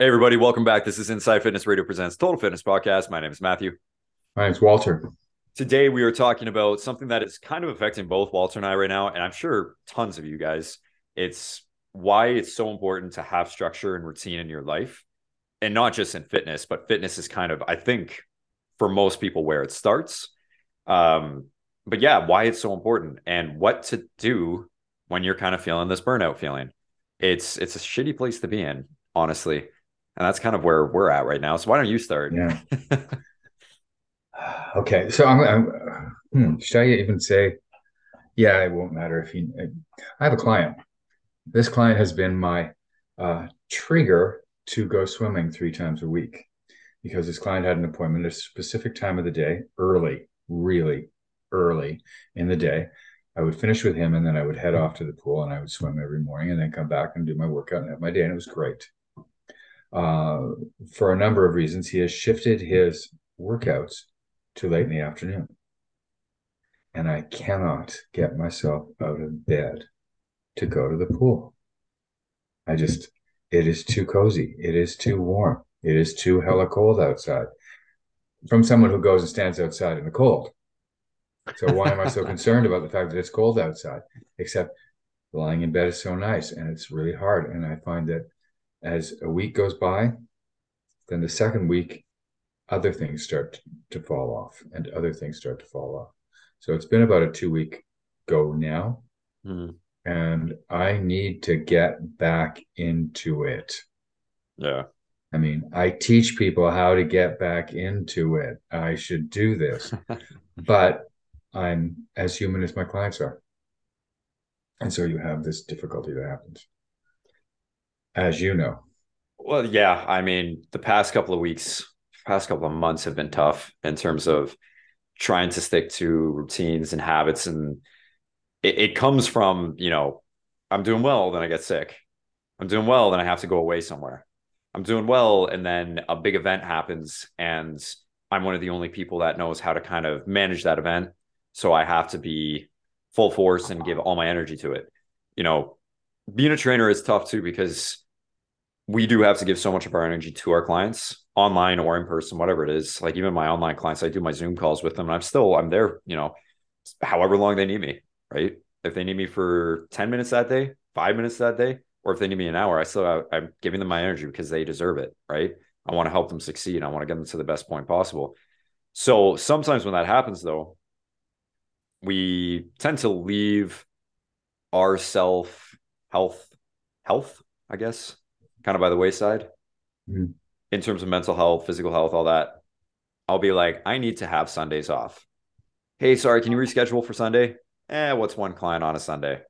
Hey, everybody, welcome back. This is Inside Fitness Radio Presents Total Fitness Podcast. My name is Matthew. My name's Walter. Today, we are talking about something that is kind of affecting both Walter and I right now, and I'm sure tons of you guys. It's why it's so important to have structure and routine in your life, and not just in fitness, but fitness is kind of, I think, for most people, where it starts. Um, but yeah, why it's so important and what to do when you're kind of feeling this burnout feeling. It's it's a shitty place to be in, honestly. And that's kind of where we're at right now. So why don't you start? Yeah. okay. So I'm, I'm hmm, should I even say, yeah, it won't matter if you, I have a client. This client has been my uh, trigger to go swimming three times a week because this client had an appointment at a specific time of the day, early, really early in the day. I would finish with him and then I would head off to the pool and I would swim every morning and then come back and do my workout and have my day. And it was great. Uh, for a number of reasons, he has shifted his workouts to late in the afternoon. And I cannot get myself out of bed to go to the pool. I just, it is too cozy. It is too warm. It is too hella cold outside. From someone who goes and stands outside in the cold. So why am I so concerned about the fact that it's cold outside? Except lying in bed is so nice and it's really hard. And I find that as a week goes by, then the second week, other things start to fall off and other things start to fall off. So it's been about a two week go now. Mm. And I need to get back into it. Yeah. I mean, I teach people how to get back into it. I should do this. but I'm as human as my clients are. And so you have this difficulty that happens as you know. Well, yeah. I mean, the past couple of weeks, past couple of months have been tough in terms of trying to stick to routines and habits. And it, it comes from, you know, I'm doing well, then I get sick. I'm doing well, then I have to go away somewhere. I'm doing well, and then a big event happens, and I'm one of the only people that knows how to kind of manage that event. So I have to be full force and give all my energy to it. You know, being a trainer is tough too because we do have to give so much of our energy to our clients online or in person whatever it is. Like even my online clients i do my zoom calls with them and i'm still i'm there you know however long they need me right? If they need me for 10 minutes that day five minutes that day or if they need me an hour i still i'm giving them my energy because they deserve it right? I want to help them succeed i want to get them to the best point possible. So sometimes when that happens though we tend to leave our self health health i guess kind of by the wayside mm-hmm. in terms of mental health, physical health, all that. I'll be like, I need to have Sundays off. Hey, sorry, can you reschedule for Sunday? Eh, what's one client on a Sunday?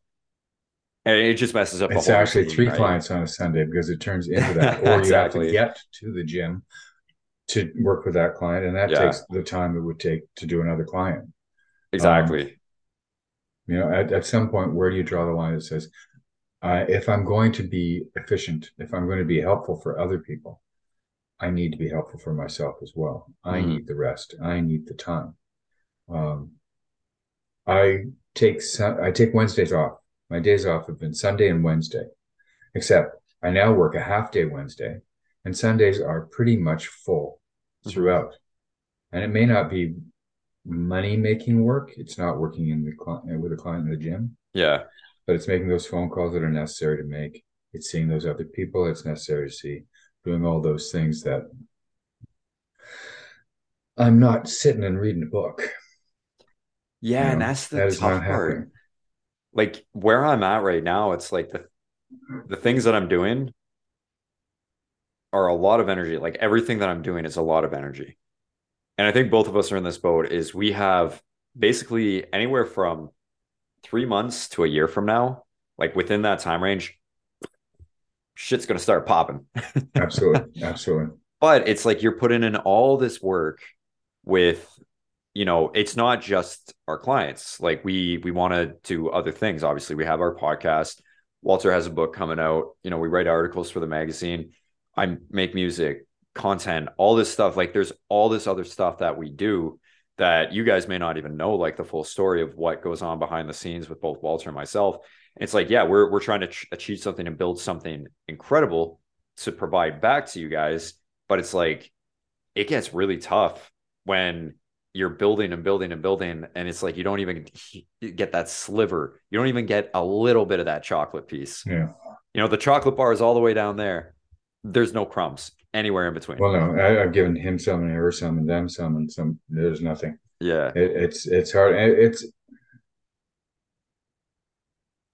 And it just messes up. It's actually three right? clients on a Sunday because it turns into that, or exactly. you have to get to the gym to work with that client, and that yeah. takes the time it would take to do another client. Exactly. Um, you know, at, at some point, where do you draw the line that says, uh, if I'm going to be efficient, if I'm going to be helpful for other people, I need to be helpful for myself as well. I mm need the rest. I need the time. Um, I take I take Wednesdays off. My days off have been Sunday and Wednesday, except I now work a half day Wednesday, and Sundays are pretty much full mm-hmm. throughout. Mm-hmm. And it may not be money making work. It's not working in the with a client in the gym. Yeah but it's making those phone calls that are necessary to make. It's seeing those other people it's necessary to see, doing all those things that I'm not sitting and reading a book. Yeah, you know, and that's the that tough part. Like where I'm at right now, it's like the the things that I'm doing are a lot of energy. Like everything that I'm doing is a lot of energy. And I think both of us are in this boat is we have basically anywhere from three months to a year from now, like within that time range, shit's going to start popping. absolutely. Absolutely. But it's like you're putting in all this work with, you know, it's not just our clients. Like we we want to do other things. Obviously, we have our podcast. Walter has a book coming out. You know, we write articles for the magazine. I make music, content, all this stuff. Like there's all this other stuff that we do that you guys may not even know like the full story of what goes on behind the scenes with both Walter and myself. And it's like, yeah, we're we're trying to ch- achieve something and build something incredible, to provide back to you guys. But it's like it gets really tough when you're building and building and building and it's like you don't even get that sliver. You don't even get a little bit of that chocolate piece. Yeah. You know the chocolate bar is all the way down there. There's no crumbs anywhere in between. Well no I, have given him some and her some and them some and some there's nothing. Yeah. It, it's it's hard it's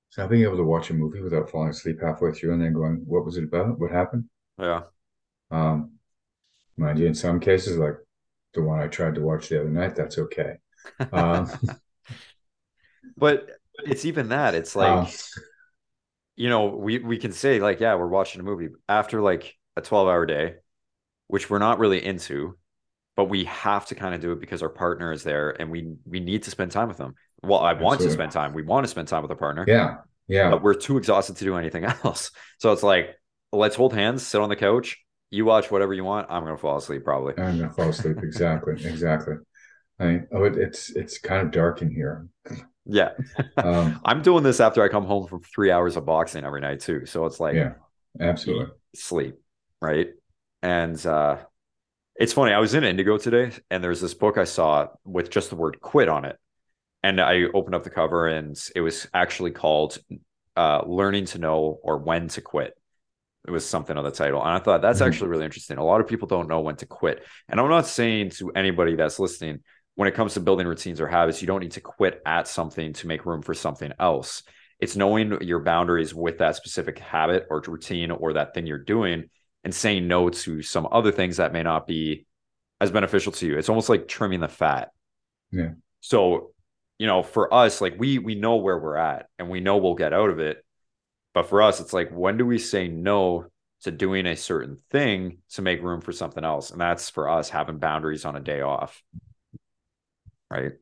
it's not being able to watch a movie without falling asleep halfway through and then going what was it about? What happened? Yeah. Um mind you in some cases like the one I tried to watch the other night, that's okay. Um, but it's even that. It's like, um, you know, we we can say like, yeah, we're watching a movie. After like a twelve hour day, which we're not really into, but we have to kind of do it because our partner is there and we we need to spend time with them. Well, I want to spend time. We want to spend time with our partner. Yeah, yeah. But we're too exhausted to do anything else. So it's like, let's hold hands, sit on the couch, you watch whatever you want. I'm gonna fall asleep probably. I'm gonna fall asleep. Exactly. exactly. I mean, oh, it, it's it's kind of dark in here. Yeah. Um, I'm doing this after I come home from three hours of boxing every night too. So it's like yeah, absolutely sleep, right? And uh it's funny. I was in Indigo today, and there's this book I saw with just the word "quit" on it, and I opened up the cover, and it was actually called uh, "Learning to Know or When to Quit." It was something on the title. And I thought that's mm-hmm. actually really interesting. A lot of people don't know when to quit. And I'm not saying to anybody that's listening, when it comes to building routines or habits, you don't need to quit at something to make room for something else. It's knowing your boundaries with that specific habit or routine or that thing you're doing and saying no to some other things that may not be as beneficial to you. It's almost like trimming the fat. Yeah. So, you know, for us, like we we know where we're at and we know we'll get out of it. But for us, it's like, when do we say no to doing a certain thing to make room for something else? And that's for us having boundaries on a day off. Right.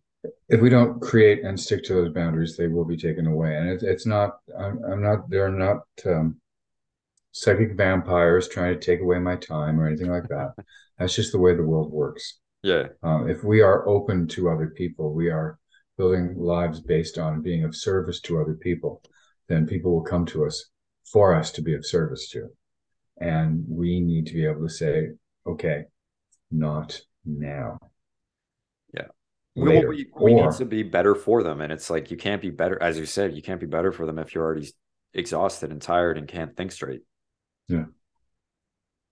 If we don't create and stick to those boundaries, they will be taken away. And it, it's not, I'm, I'm, not, they're not um, psychic vampires trying to take away my time or anything like that. that's just the way the world works. Yeah. Um, if we are open to other people, we are building lives based on being of service to other people then people will come to us for us to be of service to. And we need to be able to say, okay, not now. Yeah. Later. We, we, we or, need to be better for them. And it's like, you can't be better, as you said, you can't be better for them if you're already exhausted and tired and can't think straight. Yeah.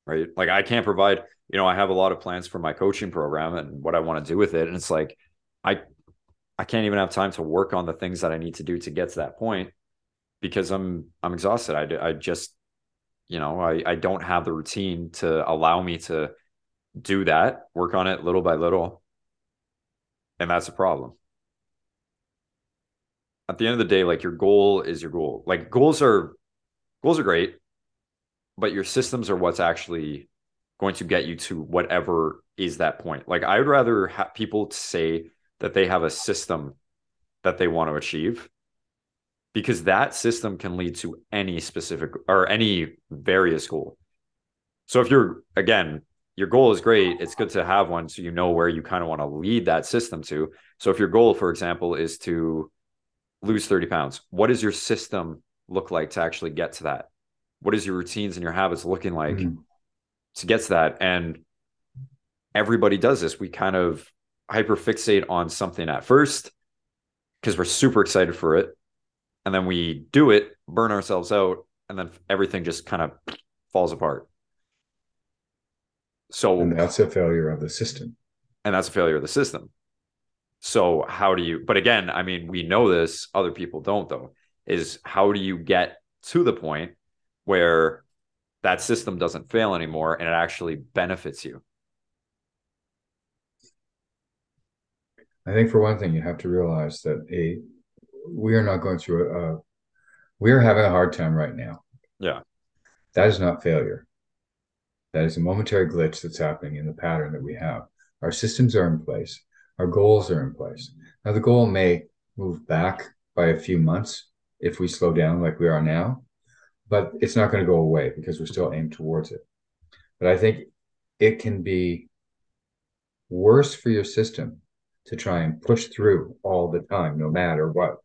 Right. Like, I can't provide, you know, I have a lot of plans for my coaching program and what I want to do with it. And it's like, I, I can't even have time to work on the things that I need to do to get to that point because I'm I'm exhausted. I I just you know I I don't have the routine to allow me to do that. Work on it little by little, and that's a problem. At the end of the day, like your goal is your goal. Like goals are goals are great, but your systems are what's actually going to get you to whatever is that point. Like I would rather have people say that they have a system that they want to achieve because that system can lead to any specific or any various goal. So if you're again, your goal is great, it's good to have one so you know where you kind of want to lead that system to. So if your goal, for example, is to lose 30 pounds, what does your system look like to actually get to that? What is your routines and your habits looking like mm-hmm. to get to that? And everybody does this. We kind of hyperfixate on something at first because we're super excited for it and then we do it, burn ourselves out, and then everything just kind of falls apart. So and that's a failure of the system. And that's a failure of the system. So how do you but again, I mean, we know this, other people don't though, is how do you get to the point where that system doesn't fail anymore and it actually benefits you? I think for one thing, you have to realize that a we are not going through a, we are having a hard time right now. Yeah. That is not failure. That is a momentary glitch that's happening in the pattern that we have. Our systems are in place. Our goals are in place. Now, the goal may move back by a few months if we slow down like we are now, but it's not going to go away because we're still aimed towards it. But I think it can be worse for your system to try and push through all the time, no matter what,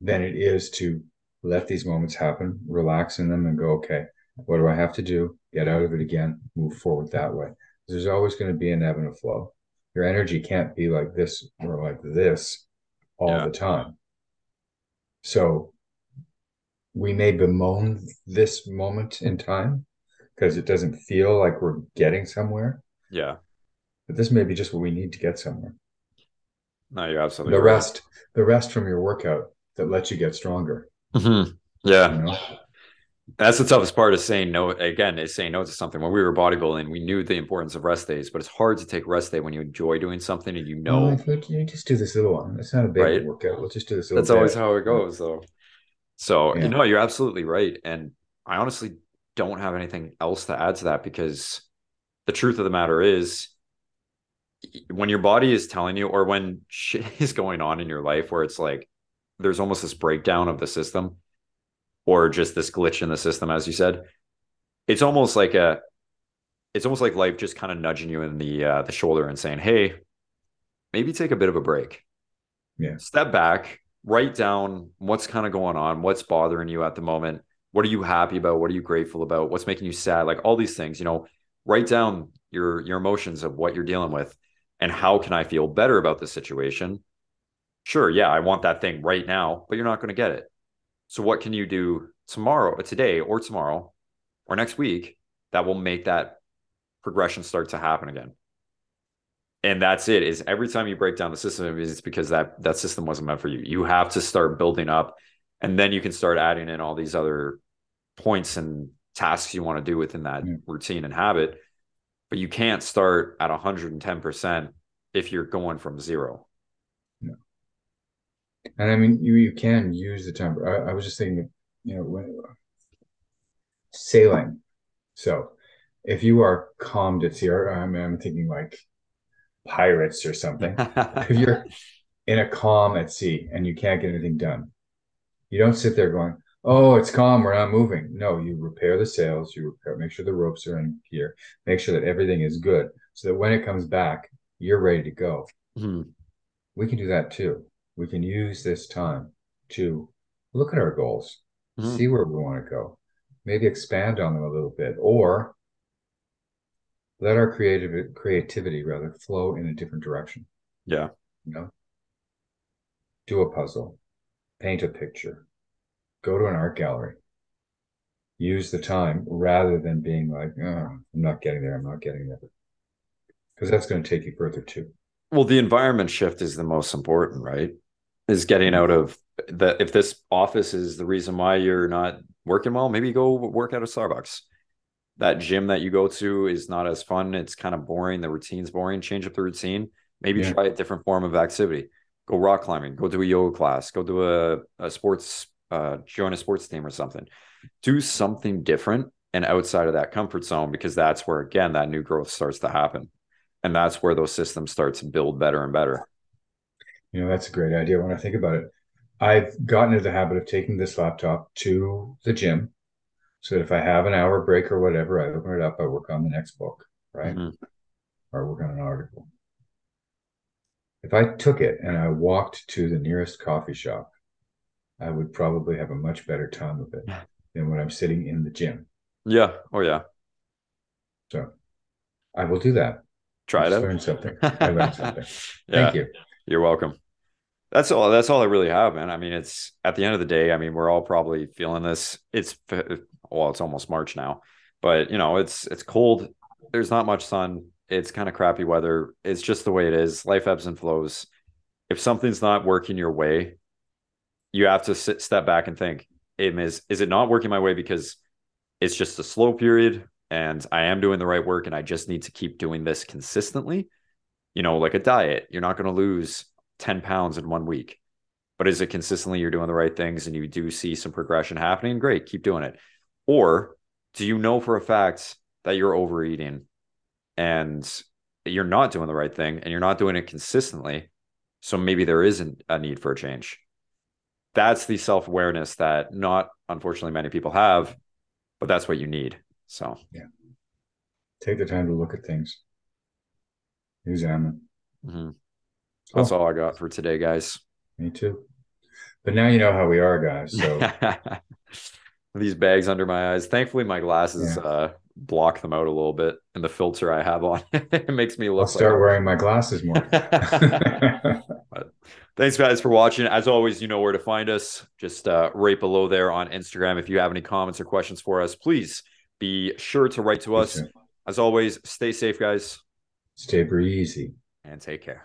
than it is to let these moments happen, relax in them, and go, okay, What do I have to do? Get out of it again, move forward that way. There's always going to be an ebb and a flow. Your energy can't be like this or like this all yeah. the time. So we may bemoan this moment in time because it doesn't feel like we're getting somewhere. Yeah. But this may be just what we need to get somewhere. No, you're absolutely the right. rest, the rest from your workout that lets you get stronger. Mm-hmm. Yeah. You know? That's the toughest part is saying no again, is saying no to something. When we were bodybuilding, we knew the importance of rest days, but it's hard to take rest day when you enjoy doing something and you know oh, you just do this little one. It's not a big right? workout. We'll just do this That's always how it goes though. So yeah. you know, you're absolutely right. And I honestly don't have anything else to add to that because the truth of the matter is when your body is telling you or when shit is going on in your life where it's like there's almost this breakdown of the system or just this glitch in the system as you said it's almost like a it's almost like life just kind of nudging you in the uh, the shoulder and saying hey maybe take a bit of a break yeah step back write down what's kind of going on what's bothering you at the moment what are you happy about what are you grateful about what's making you sad like all these things you know write down your your emotions of what you're dealing with and how can I feel better about the situation? Sure, yeah, I want that thing right now, but you're not going to get it. So what can you do tomorrow, uh, today or tomorrow or next week that will make that progression start to happen again? And that's it is every time you break down the system it's because that that system wasn't meant for you. You have to start building up and then you can start adding in all these other points and tasks you want to do within that mm. routine and habit but you can't start at 110% if you're going from zero. No. And I mean, you, you can use the time. I, I was just thinking, you know, when sailing. So if you are calmed at sea, I mean, I'm thinking like pirates or something. if you're in a calm at sea and you can't get anything done, you don't sit there going, oh, it's calm, we're not moving. No, you repair the sails, you repair, make sure the ropes are in here, make sure that everything is good, so that when it comes back, you're ready to go. Mm-hmm. We can do that too. We can use this time to look at our goals, mm-hmm. see where we want to go, maybe expand on them a little bit, or let our creative creativity rather flow in a different direction. Yeah. You know, do a puzzle, paint a picture, go to an art gallery use the time rather than being like oh, i'm not getting there i'm not getting there. Because that's going to take you further too. Well the environment shift is the most important right? Is getting mm-hmm. out of the if this office is the reason why you're not working well maybe go work at a starbucks that gym that you go to is not as fun. It's kind of boring. The routine's boring. Change up the routine. Maybe yeah. try a different form of activity. Go rock climbing. Go do a yoga class. Go do a, a sports uh, join a sports team or something. Do something different and outside of that comfort zone because that's where again that new growth starts to happen, and that's where those systems start to build better and better. You know, that's a great idea. When I think about it, I've gotten into the habit of taking this laptop to the gym, so that if I have an hour break or whatever, I open it up, I work on the next book, right, mm-hmm. or work on an article. If I took it and I walked to the nearest coffee shop I would probably have a much better time with it than when I'm sitting in the gym. Yeah. Oh yeah. So I will do that. Try it out. Learn something. I learned something. yeah. Thank you. You're welcome. That's all. That's all I really have, man. I mean, it's at the end of the day. I mean, we're all probably feeling this. It's well, it's almost March now, but you know, it's it's cold. There's not much sun. It's kind of crappy weather. It's just the way it is. Life ebbs and flows. If something's not working your way, you have to sit, step back and think, is is it not working my way because it's just a slow period and I am doing the right work and I just need to keep doing this consistently? You know, like a diet, you're not going to lose 10 pounds in one week. But is it consistently you're doing the right things and you do see some progression happening? Great, keep doing it. Or do you know for a fact that you're overeating and you're not doing the right thing and you're not doing it consistently? So maybe there isn't a need for a change that's the self awareness that not unfortunately many people have, but that's what you need. So yeah, take the time to look at things, examine. Mm-hmm. That's all I got for today, guys. Me too. But now you know how we are, guys. So these bags under my eyes. Thankfully, my glasses yeah. uh, block them out a little bit, and the filter I have on it makes me look. I'll start like... wearing my glasses more. thanks, guys, for watching. As always, you know where to find us. Just uh, right below there on Instagram. If you have any comments or questions for us, please be sure to write to us. As always, stay safe, guys. Stay breezy. And take care.